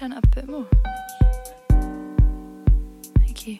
turn up a bit more? Thank you.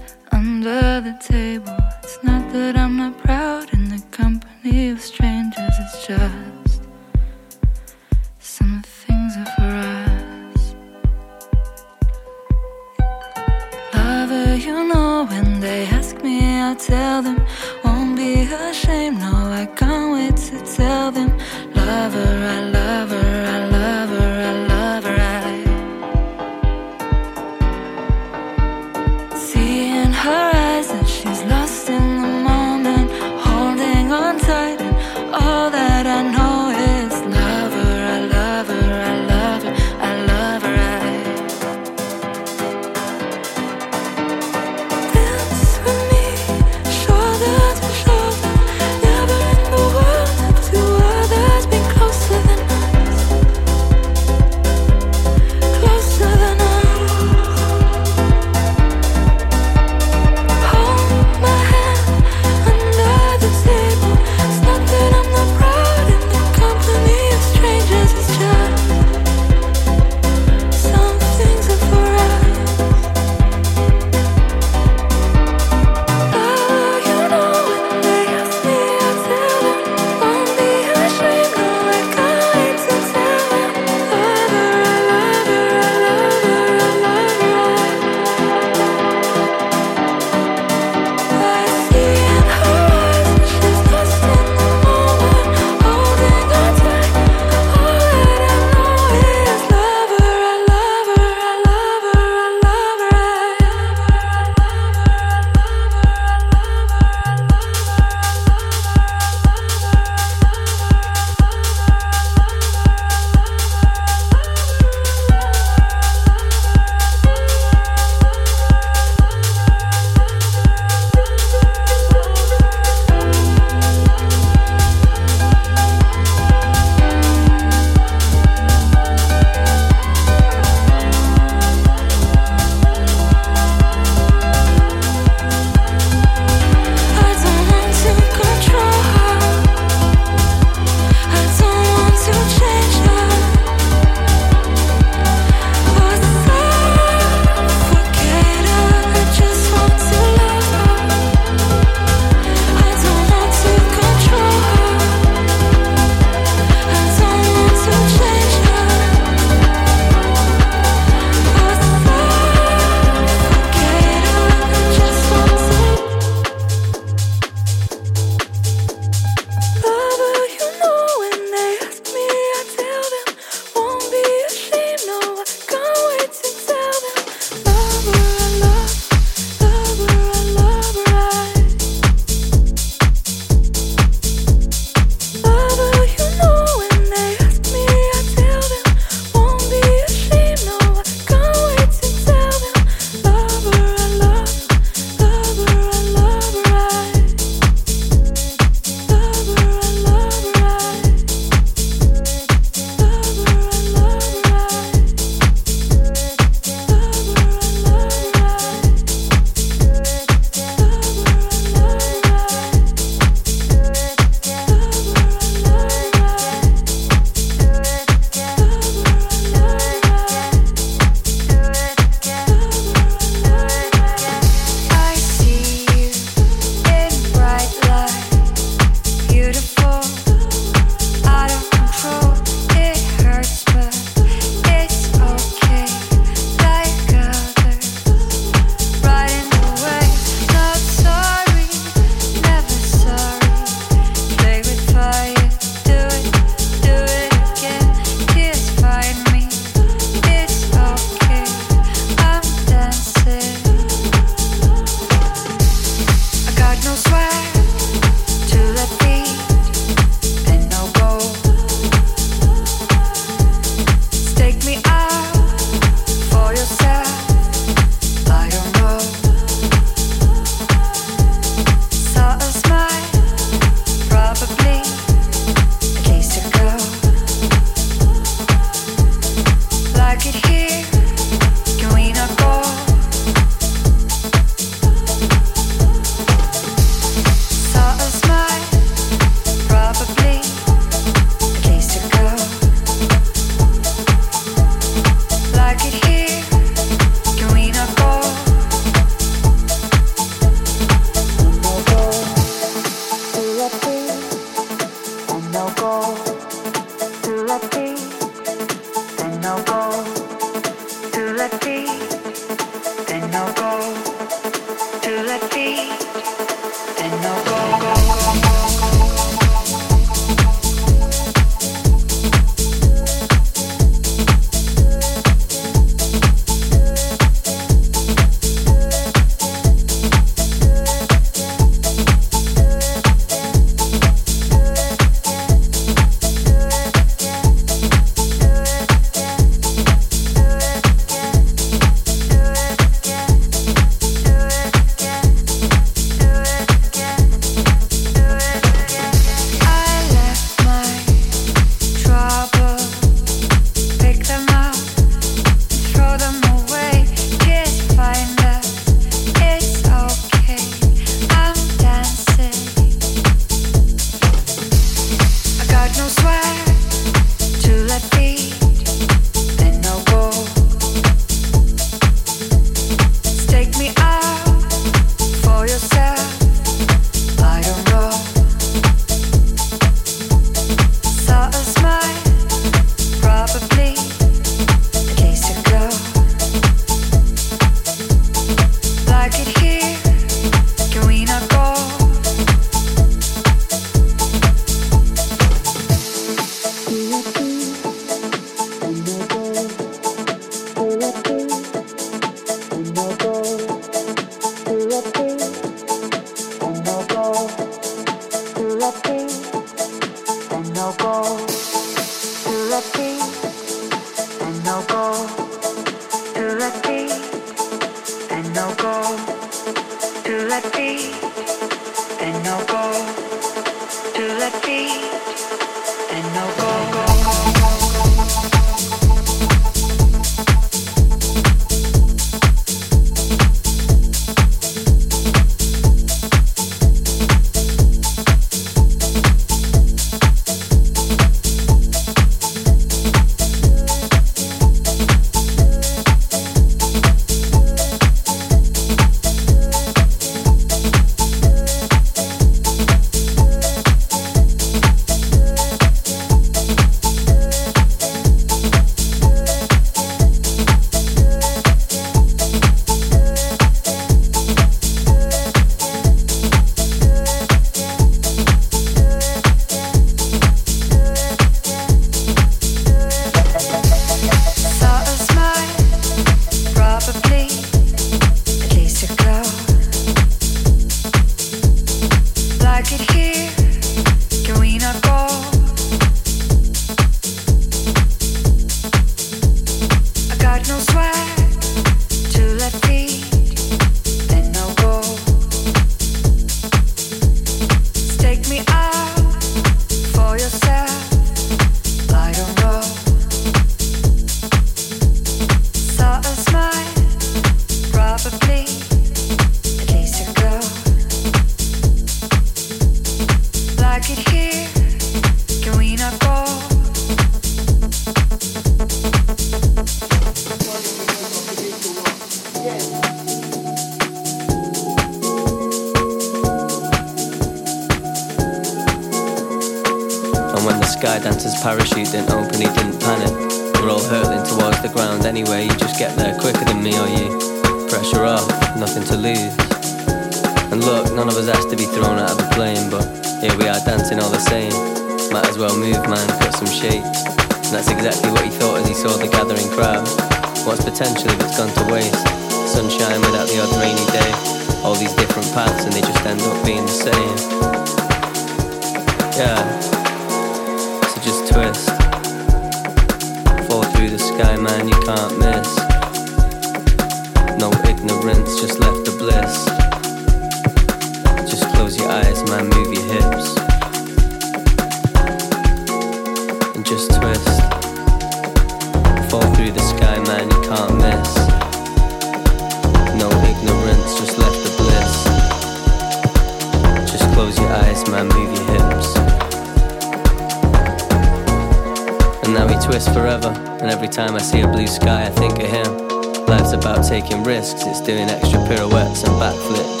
twist forever. And every time I see a blue sky, I think of him. Life's about taking risks, it's doing extra pirouettes and backflips.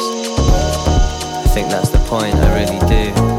I think that's the point, I really do.